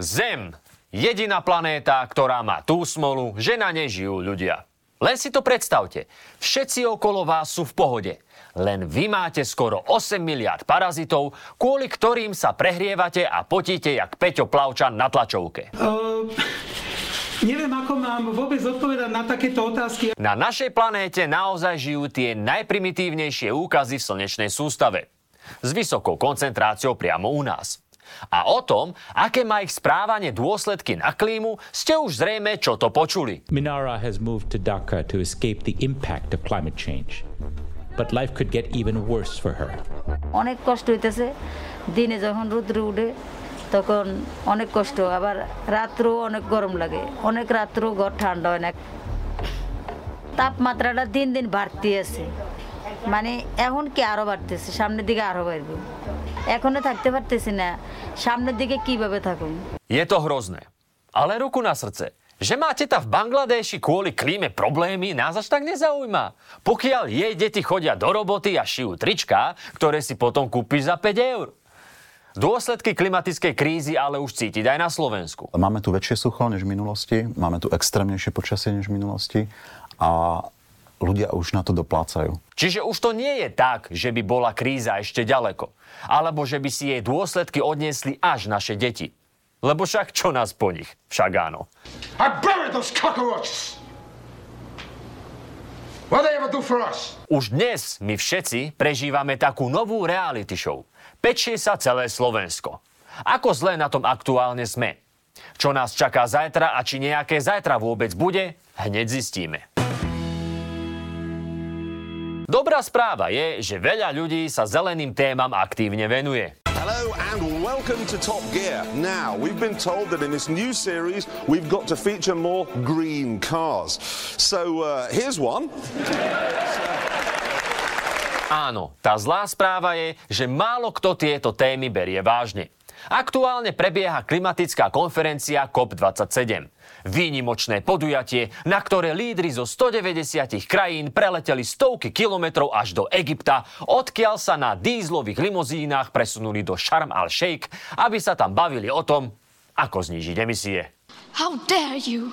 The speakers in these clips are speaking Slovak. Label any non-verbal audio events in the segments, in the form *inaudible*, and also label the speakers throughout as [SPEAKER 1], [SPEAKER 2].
[SPEAKER 1] Zem. Jediná planéta, ktorá má tú smolu, že na nej žijú ľudia. Len si to predstavte. Všetci okolo vás sú v pohode. Len vy máte skoro 8 miliard parazitov, kvôli ktorým sa prehrievate a potíte jak Peťo Plavčan na tlačovke. Uh,
[SPEAKER 2] neviem, ako mám vôbec odpovedať na takéto otázky.
[SPEAKER 1] Na našej planéte naozaj žijú tie najprimitívnejšie úkazy v slnečnej sústave. S vysokou koncentráciou priamo u nás. A o tom, aké má ich správanie dôsledky na klímu, ste už zrejme čo to počuli. Minara has moved to Dhaka to escape the impact of climate change.
[SPEAKER 3] But life could get even worse for her. অনেক কষ্ট হইতেছে দিনে যখন রুদ্র উঠে তখন অনেক কষ্ট আবার রাত্রেও অনেক গরম লাগে অনেক রাত্রেও ঘর ঠান্ডা হয় না তাপমাত্রাটা দিন দিন বাড়তে আছে মানে এখন কি আরো বাড়তেছে সামনের দিকে আরো বাড়বে এখনো থাকতে পারতেছি না সামনের দিকে কিভাবে থাকুন
[SPEAKER 1] Je to hrozné. Ale ruku na srdce. Že má teta v Bangladeši kvôli klíme problémy, nás až tak nezaujíma. Pokiaľ jej deti chodia do roboty a šijú trička, ktoré si potom kúpiš za 5 eur. Dôsledky klimatickej krízy ale už cítiť aj na Slovensku.
[SPEAKER 4] Máme tu väčšie sucho než v minulosti, máme tu extrémnejšie počasie než v minulosti a ľudia už na to doplácajú.
[SPEAKER 1] Čiže už to nie je tak, že by bola kríza ešte ďaleko, alebo že by si jej dôsledky odniesli až naše deti. Lebo však čo nás po nich? Však áno. I those cockroaches! What they ever do for us? Už dnes my všetci prežívame takú novú reality show. Pečie sa celé Slovensko. Ako zle na tom aktuálne sme? Čo nás čaká zajtra a či nejaké zajtra vôbec bude, hneď zistíme. Dobrá správa je, že veľa ľudí sa zeleným témam aktívne venuje. Hello and welcome to Top Gear. Now, we've been told that in this new series we've got to feature more green cars. So, uh, here's one. Áno, tá zlá správa je, že málo kto tieto témy berie vážne. Aktuálne prebieha klimatická konferencia COP27. Výnimočné podujatie, na ktoré lídry zo 190 krajín preleteli stovky kilometrov až do Egypta, odkiaľ sa na dízlových limozínach presunuli do Sharm al-Sheikh, aby sa tam bavili o tom, ako znížiť emisie. How dare you?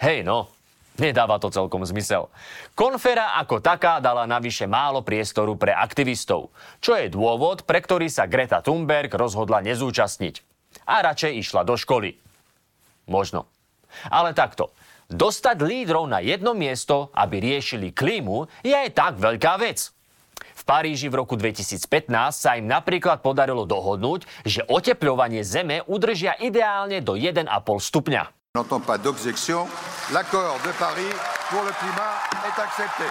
[SPEAKER 1] Hej no, Nedáva to celkom zmysel. Konfera ako taká dala navyše málo priestoru pre aktivistov, čo je dôvod, pre ktorý sa Greta Thunberg rozhodla nezúčastniť. A radšej išla do školy. Možno. Ale takto. Dostať lídrov na jedno miesto, aby riešili klímu, je aj tak veľká vec. V Paríži v roku 2015 sa im napríklad podarilo dohodnúť, že otepľovanie Zeme udržia ideálne do 1,5 stupňa. N'entend pas d'objection. L'accord de Paris pour le climat est accepté.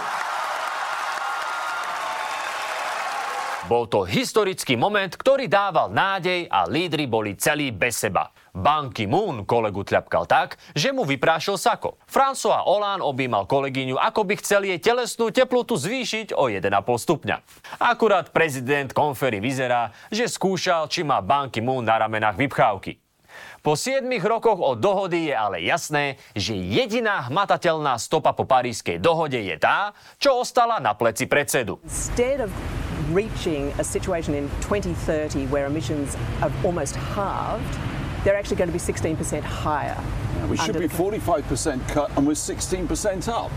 [SPEAKER 1] Bol to historický moment, ktorý dával nádej a lídry boli celí bez seba. Ban Ki-moon kolegu tľapkal tak, že mu vyprášil sako. François Hollande objímal kolegyňu, ako by chcel jej telesnú teplotu zvýšiť o 1,5 stupňa. Akurát prezident konfery vyzerá, že skúšal, či má Ban Ki-moon na ramenách vypchávky. Po 7 rokoch od dohody je ale jasné, že jediná hmatateľná stopa po parískej dohode je tá, čo ostala na pleci predsedu. reaching a situation in 2030 where emissions have almost halved, they're actually going to be 16% higher.
[SPEAKER 5] Yeah, we should be 45% cut and we're 16% up.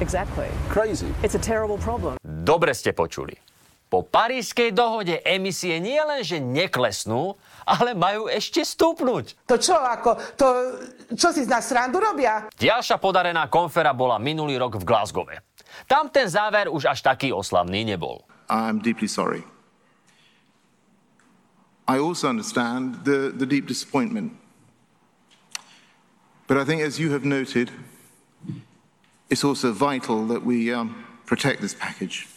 [SPEAKER 3] Exactly.
[SPEAKER 5] Crazy.
[SPEAKER 3] It's a terrible problem.
[SPEAKER 1] Dobre ste počuli. Po parískej dohode emisie nie len, že neklesnú, ale majú ešte stúpnuť.
[SPEAKER 2] To čo, ako, to, čo si z nás srandu robia?
[SPEAKER 1] Ďalšia podarená konfera bola minulý rok v Glasgowe. Tam ten záver už až taký oslavný nebol.
[SPEAKER 6] I'm deeply sorry. I also understand the, the deep disappointment. But I think, as you have noted, it's also vital that we um, protect this package.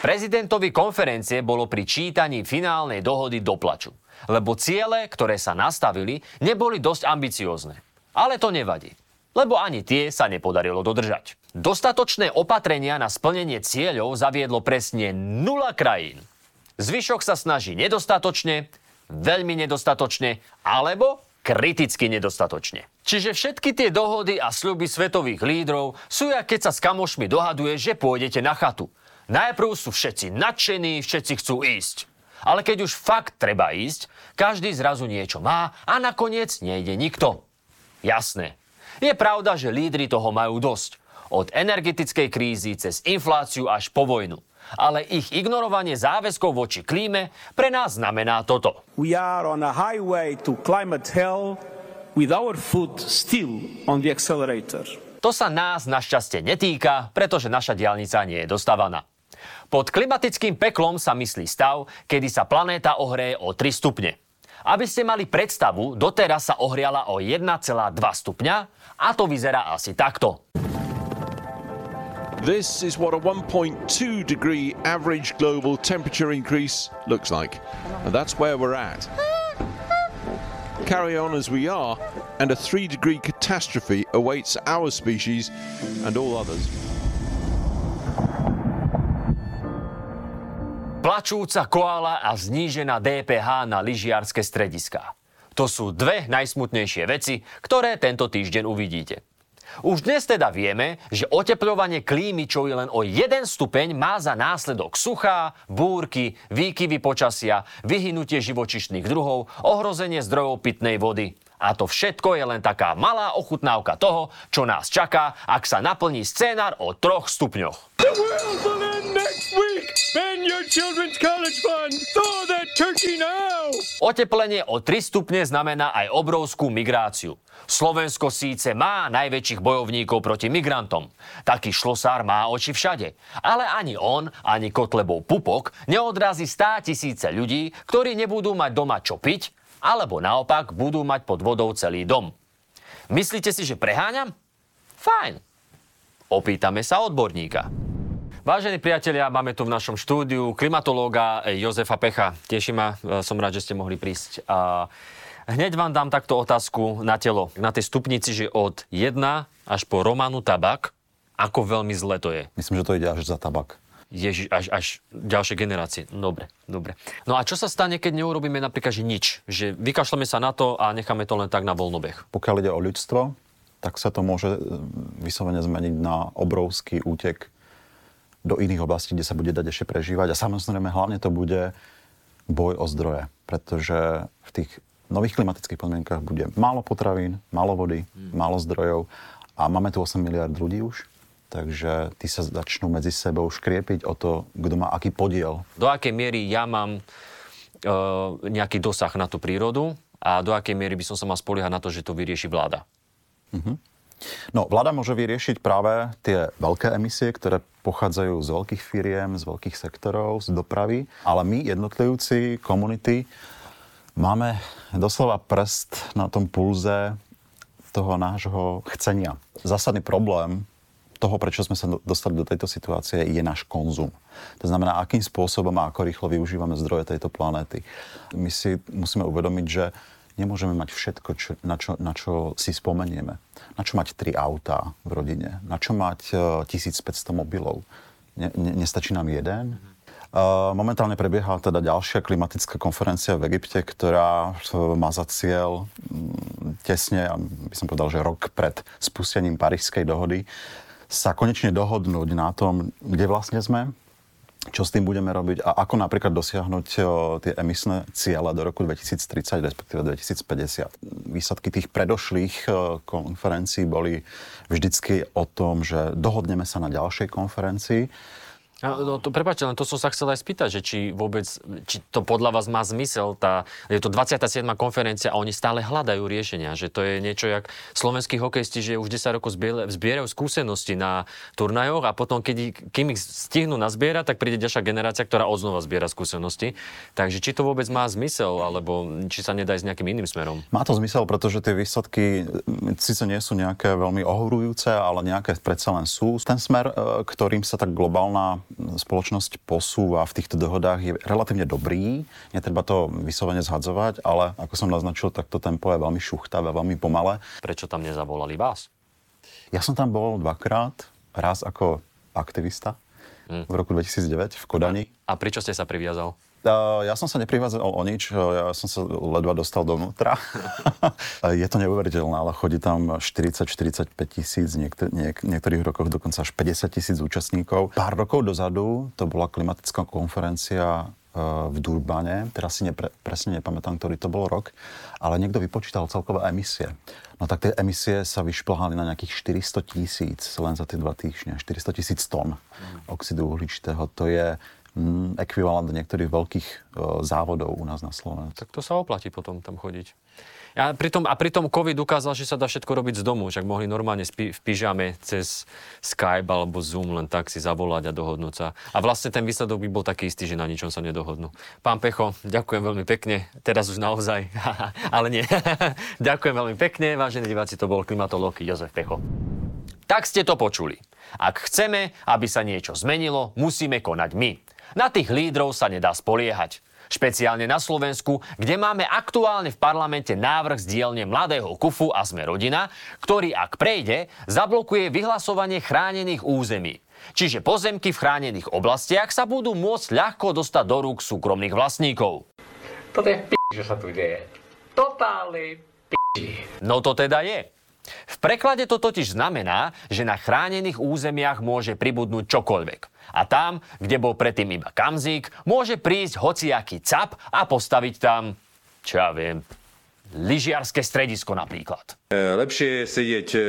[SPEAKER 1] Prezidentovi konferencie bolo pri čítaní finálnej dohody do plaču, lebo ciele, ktoré sa nastavili, neboli dosť ambiciózne. Ale to nevadí, lebo ani tie sa nepodarilo dodržať. Dostatočné opatrenia na splnenie cieľov zaviedlo presne nula krajín. Zvyšok sa snaží nedostatočne, veľmi nedostatočne alebo kriticky nedostatočne. Čiže všetky tie dohody a sľuby svetových lídrov sú, jak keď sa s kamošmi dohaduje, že pôjdete na chatu. Najprv sú všetci nadšení, všetci chcú ísť. Ale keď už fakt treba ísť, každý zrazu niečo má a nakoniec nejde nikto. Jasné. Je pravda, že lídry toho majú dosť. Od energetickej krízy cez infláciu až po vojnu ale ich ignorovanie záväzkov voči klíme pre nás znamená toto. We are on a highway to climate hell with our foot still on the accelerator. To sa nás našťastie netýka, pretože naša diálnica nie je dostávaná. Pod klimatickým peklom sa myslí stav, kedy sa planéta ohreje o 3 stupne. Aby ste mali predstavu, doteraz sa ohriala o 1,2 stupňa a to vyzerá asi takto.
[SPEAKER 7] This is what a 1.2 degree average global temperature increase looks like. And that's where we're at. Carry on as we are, and a 3 degree catastrophe awaits our species and all others.
[SPEAKER 1] Plačúca koala a znížená DPH na lyžiarske strediská. To sú dve najsmutnejšie veci, ktoré tento týždeň uvidíte. Už dnes teda vieme, že oteplovanie klímy, čo je len o 1 stupeň, má za následok suchá, búrky, výkyvy počasia, vyhynutie živočišných druhov, ohrozenie zdrojov pitnej vody. A to všetko je len taká malá ochutnávka toho, čo nás čaká, ak sa naplní scénar o troch stupňoch. Spend your children's college fund. Throw that turkey now. Oteplenie o 3 stupne znamená aj obrovskú migráciu. Slovensko síce má najväčších bojovníkov proti migrantom. Taký šlosár má oči všade. Ale ani on, ani Kotlebov pupok neodrazí stá tisíce ľudí, ktorí nebudú mať doma čo piť alebo naopak budú mať pod vodou celý dom. Myslíte si, že preháňam? Fajn. Opýtame sa odborníka. Vážení priatelia, máme tu v našom štúdiu klimatológa Jozefa Pecha. Teší ma, e, som rád, že ste mohli prísť. A hneď vám dám takto otázku na telo. Na tej stupnici, že od 1 až po Romanu tabak, ako veľmi zle to je?
[SPEAKER 4] Myslím, že to ide až za tabak.
[SPEAKER 1] Ježiš, až, až ďalšie generácie. Dobre, dobre. No a čo sa stane, keď neurobíme napríklad že nič? Že vykašľame sa na to a necháme to len tak na voľnobeh?
[SPEAKER 4] Pokiaľ ide o ľudstvo, tak sa to môže e, vyslovene zmeniť na obrovský útek do iných oblastí, kde sa bude dať ešte prežívať. A samozrejme hlavne to bude boj o zdroje, pretože v tých nových klimatických podmienkach bude málo potravín, málo vody, hmm. málo zdrojov a máme tu 8 miliard ľudí už takže tí sa začnú medzi sebou škriepiť o to, kto má aký podiel.
[SPEAKER 1] Do akej miery ja mám e, nejaký dosah na tú prírodu a do akej miery by som sa mal spoliehať na to, že to vyrieši vláda?
[SPEAKER 4] Uh-huh. No, vláda môže vyriešiť práve tie veľké emisie, ktoré pochádzajú z veľkých firiem, z veľkých sektorov, z dopravy, ale my, jednotlivci, komunity, máme doslova prst na tom pulze toho nášho chcenia. Zásadný problém toho, prečo sme sa dostali do tejto situácie, je náš konzum. To znamená, akým spôsobom a ako rýchlo využívame zdroje tejto planéty. My si musíme uvedomiť, že nemôžeme mať všetko, čo, na, čo, na čo si spomenieme. Na čo mať tri autá v rodine? Na čo mať uh, e, 1500 mobilov? Ne, ne, nestačí nám jeden? Uh, momentálne prebieha teda ďalšia klimatická konferencia v Egypte, ktorá uh, má za cieľ um, tesne, by som povedal, že rok pred spustením Parížskej dohody, sa konečne dohodnúť na tom, kde vlastne sme, čo s tým budeme robiť a ako napríklad dosiahnuť tie emisné ciele do roku 2030, respektíve 2050. Výsledky tých predošlých konferencií boli vždycky o tom, že dohodneme sa na ďalšej konferencii
[SPEAKER 1] No to prepáčte, len to som sa chcel aj spýtať, že či vôbec, či to podľa vás má zmysel, tá, je to 27. konferencia a oni stále hľadajú riešenia, že to je niečo jak slovenskí hokejisti, že už 10 rokov zbierajú skúsenosti na turnajoch a potom, keď, kým ich stihnú nazbierať, tak príde ďalšia generácia, ktorá odznova zbiera skúsenosti. Takže či to vôbec má zmysel, alebo či sa nedá ísť nejakým iným smerom?
[SPEAKER 4] Má to zmysel, pretože tie výsledky síce nie sú nejaké veľmi ohorujúce, ale nejaké predsa len sú. Ten smer, e, ktorým sa tak globálna spoločnosť posúva v týchto dohodách je relatívne dobrý. Netreba to vyslovene zhadzovať, ale ako som naznačil, tak to tempo je veľmi šuchtavé, veľmi pomalé.
[SPEAKER 1] Prečo tam nezavolali vás?
[SPEAKER 4] Ja som tam bol dvakrát, raz ako aktivista hmm. v roku 2009 v Kodani.
[SPEAKER 1] A prečo ste sa priviazal?
[SPEAKER 4] Uh, ja som sa neprihvádzal o, nič, ja som sa ledva dostal dovnútra. *laughs* je to neuveriteľné, ale chodí tam 40-45 tisíc, niektor- niek- niektorých rokoch dokonca až 50 tisíc účastníkov. Pár rokov dozadu to bola klimatická konferencia v Durbane, teraz si nepre, presne nepamätám, ktorý to bol rok, ale niekto vypočítal celkové emisie. No tak tie emisie sa vyšplhali na nejakých 400 tisíc len za tie dva týždne. 400 tisíc tón oxidu uhličitého. To je mm, ekvivalent niektorých veľkých uh, závodov u nás na Slovensku.
[SPEAKER 1] Tak to sa oplatí potom tam chodiť. A pritom, a pritom COVID ukázal, že sa dá všetko robiť z domu. Však mohli normálne spi, v pyžame cez Skype alebo Zoom len tak si zavolať a dohodnúť sa. A vlastne ten výsledok by bol taký istý, že na ničom sa nedohodnú. Pán Pecho, ďakujem veľmi pekne. Teraz už naozaj, *laughs* ale nie. *laughs* ďakujem veľmi pekne. Vážení diváci, to bol klimatológ Jozef Pecho. Tak ste to počuli. Ak chceme, aby sa niečo zmenilo, musíme konať my. Na tých lídrov sa nedá spoliehať špeciálne na Slovensku, kde máme aktuálne v parlamente návrh z dielne Mladého Kufu a Sme rodina, ktorý ak prejde, zablokuje vyhlasovanie chránených území. Čiže pozemky v chránených oblastiach sa budú môcť ľahko dostať do rúk súkromných vlastníkov.
[SPEAKER 8] Toto je p***, že sa tu deje. Totálny p***.
[SPEAKER 1] No to teda je. V preklade to totiž znamená, že na chránených územiach môže pribudnúť čokoľvek. A tam, kde bol predtým iba kamzík, môže prísť hociaký cap a postaviť tam, čo ja viem, lyžiarske stredisko napríklad.
[SPEAKER 9] E, lepšie je sedieť e,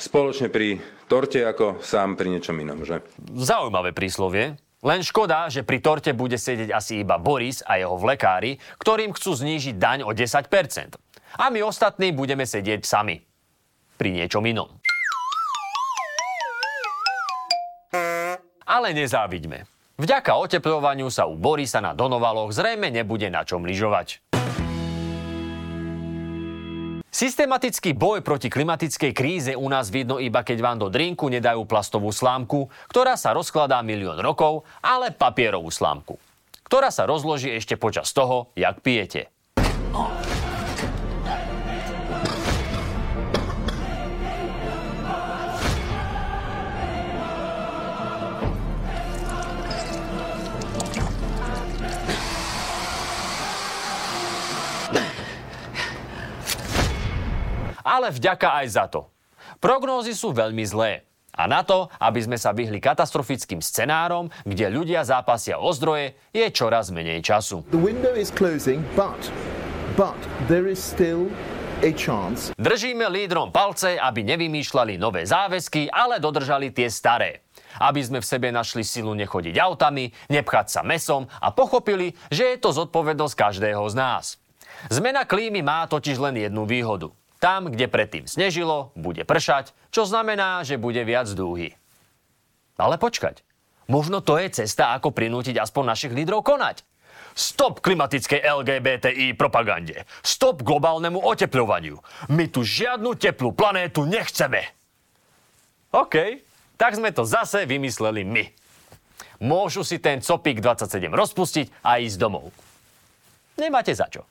[SPEAKER 9] spoločne pri torte, ako sám pri niečom inom, že?
[SPEAKER 1] Zaujímavé príslovie. Len škoda, že pri torte bude sedieť asi iba Boris a jeho vlekári, ktorým chcú znížiť daň o 10%. A my ostatní budeme sedieť sami. Pri niečom inom. Ale nezávidme. Vďaka oteplovaniu sa u Borisa na Donovaloch zrejme nebude na čom lyžovať. Systematický boj proti klimatickej kríze u nás vidno iba keď vám do drinku nedajú plastovú slámku, ktorá sa rozkladá milión rokov, ale papierovú slámku, ktorá sa rozloží ešte počas toho, jak pijete. Ale vďaka aj za to. Prognózy sú veľmi zlé. A na to, aby sme sa vyhli katastrofickým scenárom, kde ľudia zápasia o zdroje, je čoraz menej času. Closing, but, but. Držíme lídrom palce, aby nevymýšľali nové záväzky, ale dodržali tie staré. Aby sme v sebe našli silu nechodiť autami, nepchať sa mesom a pochopili, že je to zodpovednosť každého z nás. Zmena klímy má totiž len jednu výhodu – tam, kde predtým snežilo, bude pršať, čo znamená, že bude viac dúhy. Ale počkať. Možno to je cesta, ako prinútiť aspoň našich lídrov konať. Stop klimatickej LGBTI propagande. Stop globálnemu oteplovaniu. My tu žiadnu teplú planétu nechceme. OK, tak sme to zase vymysleli my. Môžu si ten copík 27 rozpustiť a ísť domov. Nemáte za čo.